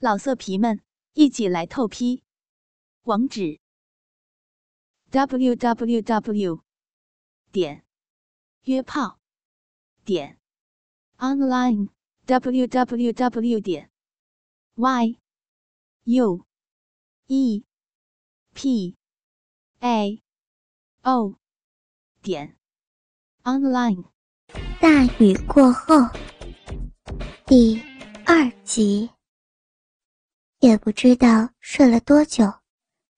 老色皮们，一起来透批！网址：w w w 点约炮点 online w w w 点 y u e p a o 点 online。大雨过后，第二集。也不知道睡了多久，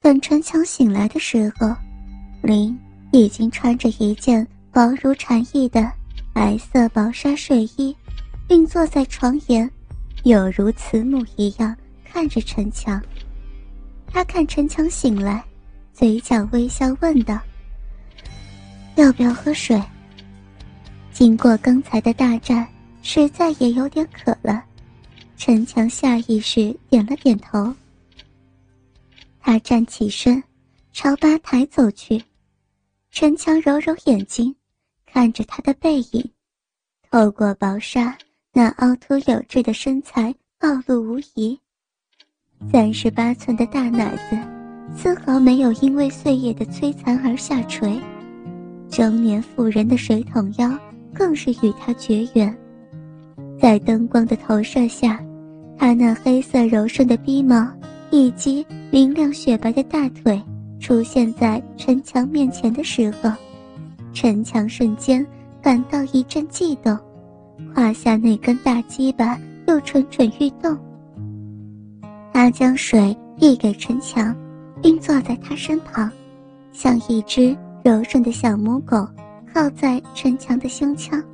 等陈强醒来的时候，林已经穿着一件薄如蝉翼的白色薄纱睡衣，并坐在床沿，有如慈母一样看着陈强。他看陈强醒来，嘴角微笑，问道：“要不要喝水？”经过刚才的大战，实在也有点渴了。陈强下意识点了点头。他站起身，朝吧台走去。陈强揉揉眼睛，看着他的背影，透过薄纱，那凹凸有致的身材暴露无遗。三十八寸的大奶子，丝毫没有因为岁月的摧残而下垂。中年妇人的水桶腰，更是与他绝缘。在灯光的投射下。他那黑色柔顺的鼻毛，以及明亮雪白的大腿，出现在陈强面前的时候，陈强瞬间感到一阵悸动，胯下那根大鸡巴又蠢蠢欲动。他将水递给陈强，并坐在他身旁，像一只柔顺的小母狗，靠在陈强的胸腔，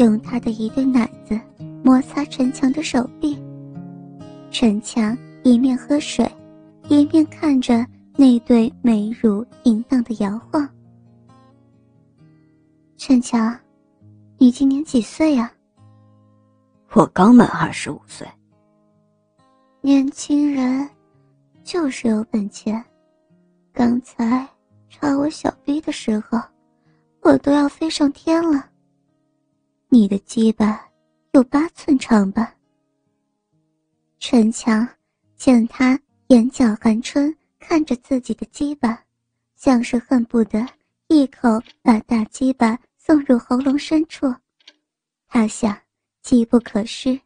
用他的一对奶子摩擦陈强的手臂。陈强一面喝水，一面看着那对美乳淫荡的摇晃。陈强，你今年几岁呀？我刚满二十五岁。年轻人，就是有本钱。刚才插我小臂的时候，我都要飞上天了。你的鸡巴有八寸长吧？陈强见他眼角含春，看着自己的鸡巴，像是恨不得一口把大鸡巴送入喉咙深处。他想，机不可失，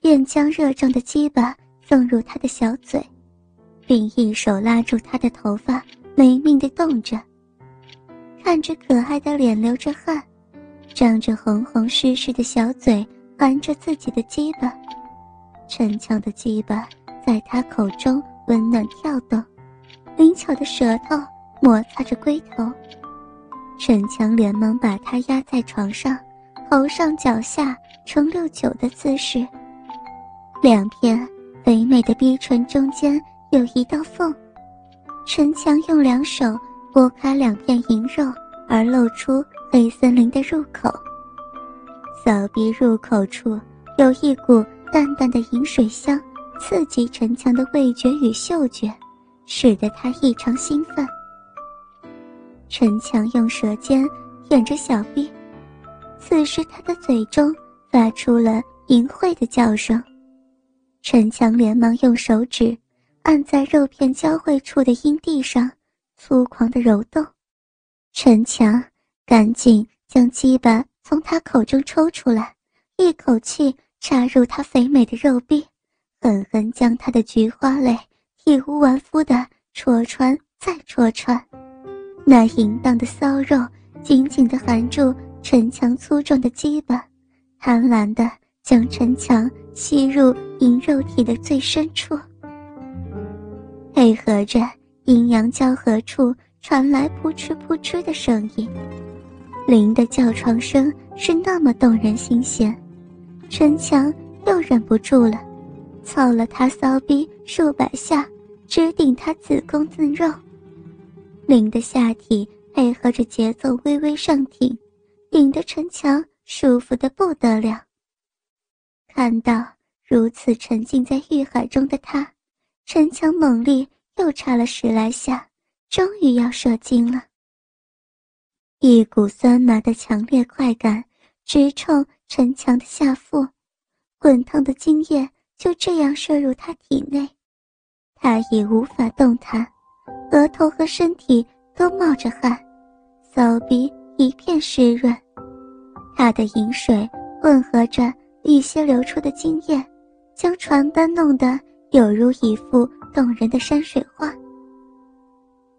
便将热胀的鸡巴送入他的小嘴，并一手拉住他的头发，没命地动着。看着可爱的脸流着汗，张着红红湿湿的小嘴，含着自己的鸡巴。陈强的鸡巴在他口中温暖跳动，灵巧的舌头摩擦着龟头。陈强连忙把他压在床上，头上脚下呈六九的姿势。两片肥美的逼唇中间有一道缝，陈强用两手拨开两片银肉，而露出黑森林的入口。小鼻入口处有一股。淡淡的饮水香刺激陈强的味觉与嗅觉，使得他异常兴奋。陈强用舌尖舔着小臂，此时他的嘴中发出了淫秽的叫声。陈强连忙用手指按在肉片交汇处的阴蒂上，粗狂的揉动。陈强赶紧将鸡巴从他口中抽出来，一口气。插入他肥美的肉壁，狠狠将他的菊花蕾体无完肤的戳穿再戳穿，那淫荡的骚肉紧紧地含住陈强粗壮的鸡巴，贪婪地将陈强吸入淫肉体的最深处，配合着阴阳交合处传来扑哧扑哧的声音，林的叫床声是那么动人心弦。陈强又忍不住了，操了他骚逼数百下，直顶他子宫自肉。林的下体配合着节奏微微上挺，顶得陈强舒服的不得了。看到如此沉浸在欲海中的他，陈强猛力又插了十来下，终于要射精了。一股酸麻的强烈快感直冲。陈强的下腹，滚烫的精液就这样射入他体内，他已无法动弹，额头和身体都冒着汗，骚逼一片湿润，他的饮水混合着一些流出的精液，将床单弄得有如一幅动人的山水画。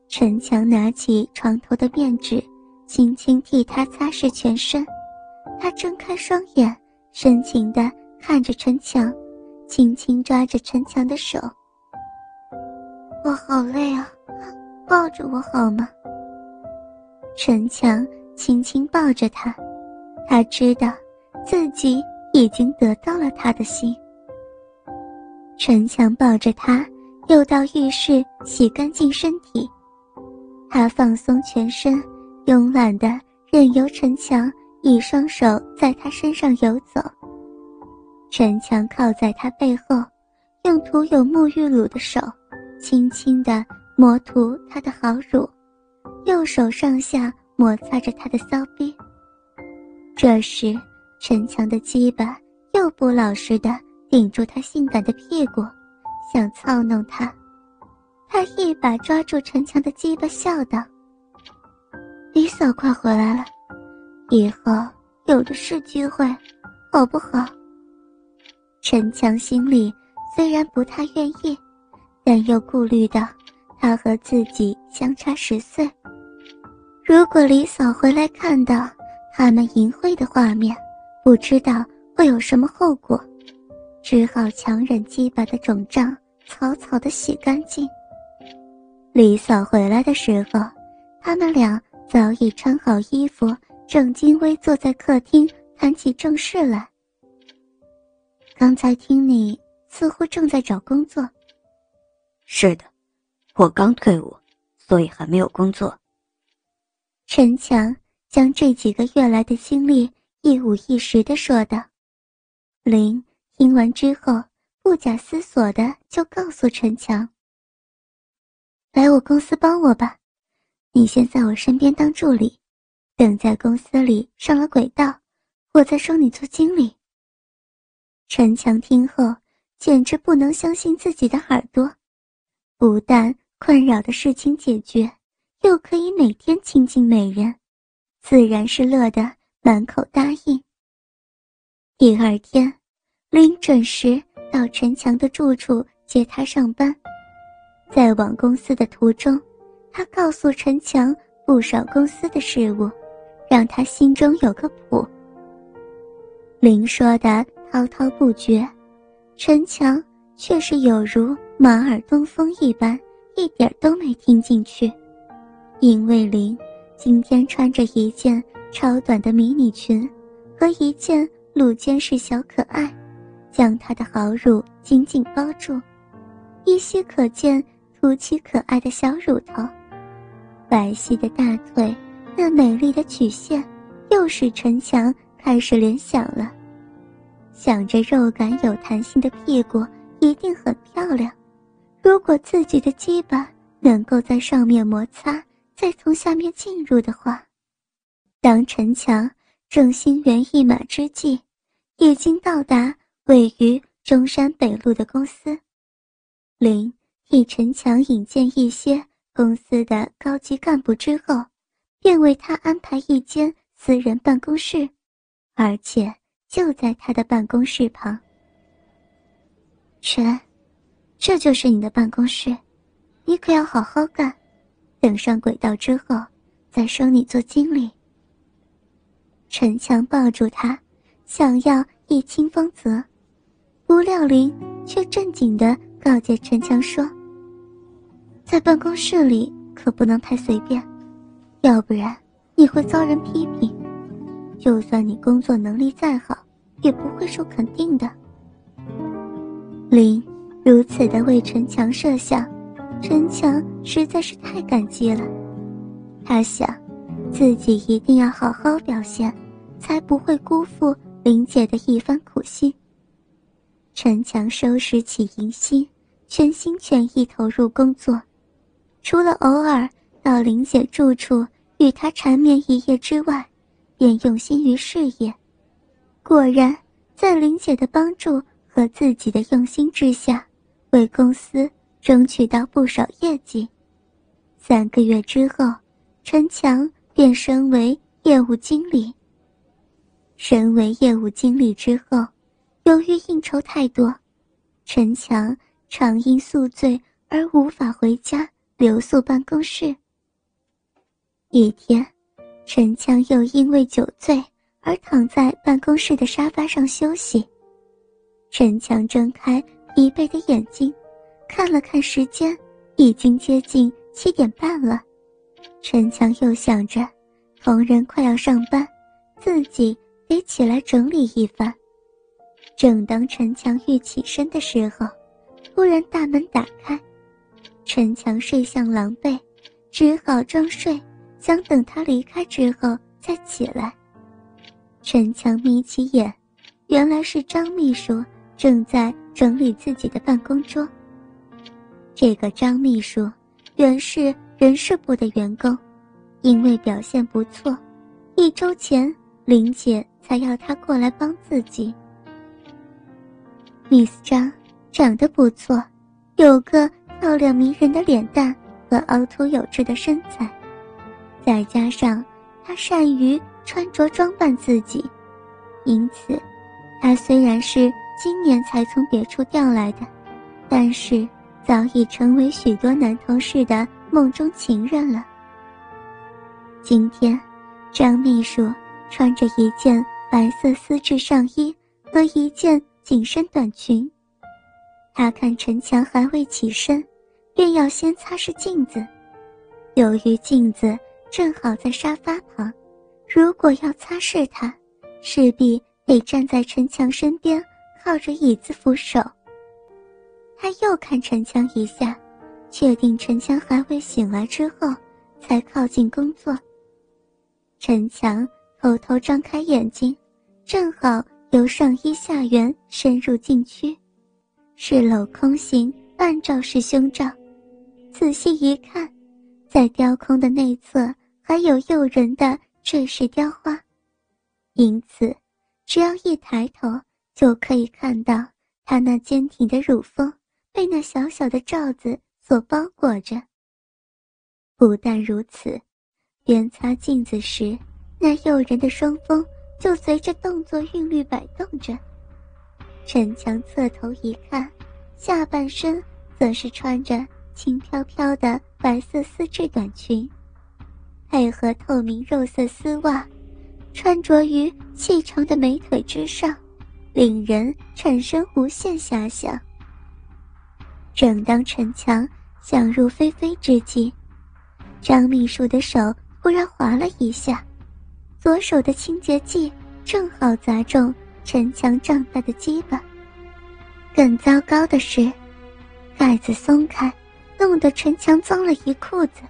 陈强拿起床头的面纸，轻轻替他擦拭全身。他睁开双眼，深情地看着陈强，轻轻抓着陈强的手。我好累啊，抱着我好吗？陈强轻轻抱着他，他知道自己已经得到了他的心。陈强抱着他，又到浴室洗干净身体。他放松全身，慵懒的任由陈强一双手在他身上游走。陈强靠在他背后，用涂有沐浴乳的手轻轻的摩涂他的好乳，右手上下摩擦着他的骚逼。这时，陈强的鸡巴又不老实的顶住他性感的屁股，想操弄他。他一把抓住陈强的鸡巴，笑道：“李嫂快回来了，以后有的是机会，好不好？”陈强心里虽然不太愿意，但又顾虑到他和自己相差十岁，如果李嫂回来看到他们淫秽的画面，不知道会有什么后果，只好强忍鸡巴的肿胀，草草的洗干净。李嫂回来的时候，他们俩早已穿好衣服，正襟危坐在客厅谈起正事来。刚才听你似乎正在找工作。是的，我刚退伍，所以还没有工作。陈强将这几个月来的经历一五一十的说道。林听完之后，不假思索的就告诉陈强。来我公司帮我吧，你先在我身边当助理，等在公司里上了轨道，我再收你做经理。陈强听后简直不能相信自己的耳朵，不但困扰的事情解决，又可以每天亲近美人，自然是乐得满口答应。第二天，林准时到陈强的住处接他上班。在往公司的途中，他告诉陈强不少公司的事物，让他心中有个谱。林说的滔滔不绝，陈强却是有如马耳东风一般，一点都没听进去。因为林今天穿着一件超短的迷你裙和一件露肩式小可爱，将她的好乳紧紧包住，依稀可见。凸起可爱的小乳头，白皙的大腿，那美丽的曲线，又使陈强开始联想了。想着肉感有弹性的屁股一定很漂亮，如果自己的鸡巴能够在上面摩擦，再从下面进入的话，当陈强正心猿意马之际，已经到达位于中山北路的公司。林。替陈强引荐一些公司的高级干部之后，便为他安排一间私人办公室，而且就在他的办公室旁。陈，这就是你的办公室，你可要好好干，等上轨道之后再升你做经理。陈强抱住他，想要一亲芳泽，不料林却正经的告诫陈强说。在办公室里可不能太随便，要不然你会遭人批评。就算你工作能力再好，也不会受肯定的。林如此的为陈强设想，陈强实在是太感激了。他想，自己一定要好好表现，才不会辜负林姐的一番苦心。陈强收拾起迎心，全心全意投入工作。除了偶尔到林姐住处与她缠绵一夜之外，便用心于事业。果然，在林姐的帮助和自己的用心之下，为公司争取到不少业绩。三个月之后，陈强便升为业务经理。升为业务经理之后，由于应酬太多，陈强常因宿醉而无法回家，留宿办公室。一天，陈强又因为酒醉而躺在办公室的沙发上休息。陈强睁开疲惫的眼睛，看了看时间，已经接近七点半了。陈强又想着，同仁快要上班，自己得起来整理一番。正当陈强欲起身的时候，突然大门打开，陈强睡相狼狈，只好装睡，想等他离开之后再起来。陈强眯起眼，原来是张秘书。正在整理自己的办公桌。这个张秘书原是人事部的员工，因为表现不错，一周前林姐才要他过来帮自己。Miss 张长得不错，有个漂亮迷人的脸蛋和凹凸有致的身材，再加上她善于穿着装扮自己，因此，她虽然是。今年才从别处调来的，但是早已成为许多男同事的梦中情人了。今天，张秘书穿着一件白色丝质上衣和一件紧身短裙。他看陈强还未起身，便要先擦拭镜子。由于镜子正好在沙发旁，如果要擦拭它，势必得站在陈强身边。靠着椅子扶手，他又看陈强一下，确定陈强还未醒来之后，才靠近工作。陈强偷偷张开眼睛，正好由上衣下缘深入禁区，是镂空型半罩式胸罩。仔细一看，在雕空的内侧还有诱人的坠饰雕花，因此，只要一抬头。就可以看到她那坚挺的乳峰被那小小的罩子所包裹着。不但如此，边擦镜子时，那诱人的双峰就随着动作韵律摆动着。陈强侧头一看，下半身则是穿着轻飘飘的白色丝质短裙，配合透明肉色丝袜，穿着于细长的美腿之上。令人产生无限遐想。正当陈强想入非非之际，张秘书的手忽然滑了一下，左手的清洁剂正好砸中陈强胀大的鸡巴。更糟糕的是，盖子松开，弄得陈强脏了一裤子。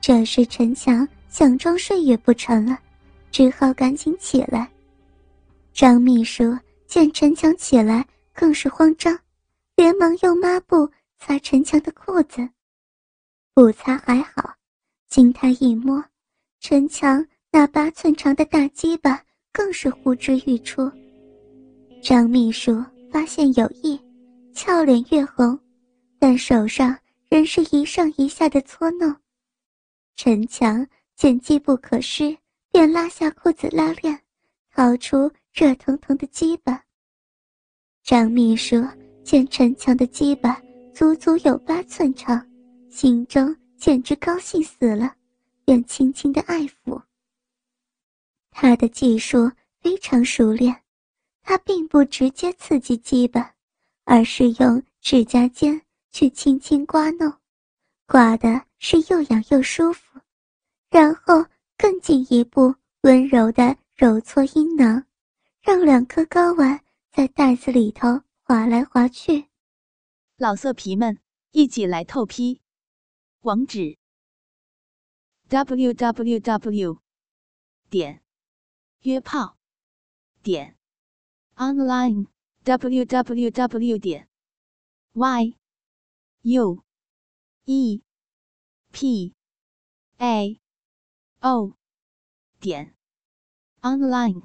这时陈强想装睡也不成了，只好赶紧起来。张秘书。见陈强起来，更是慌张，连忙用抹布擦陈强的裤子。不擦还好，经他一摸，陈强那八寸长的大鸡巴更是呼之欲出。张秘书发现有异，俏脸越红，但手上仍是一上一下的搓弄。陈强见机不可失，便拉下裤子拉链，掏出。热腾腾的鸡巴。张秘书见陈强的鸡巴足足有八寸长，心中简直高兴死了，便轻轻的爱抚。他的技术非常熟练，他并不直接刺激鸡巴，而是用指甲尖去轻轻刮弄，刮的是又痒又舒服，然后更进一步温柔的揉搓阴囊。让两颗睾丸在袋子里头滑来滑去。老色皮们，一起来透批！网址：w w w 点约炮点 online w w w 点 y u e p a o 点 online。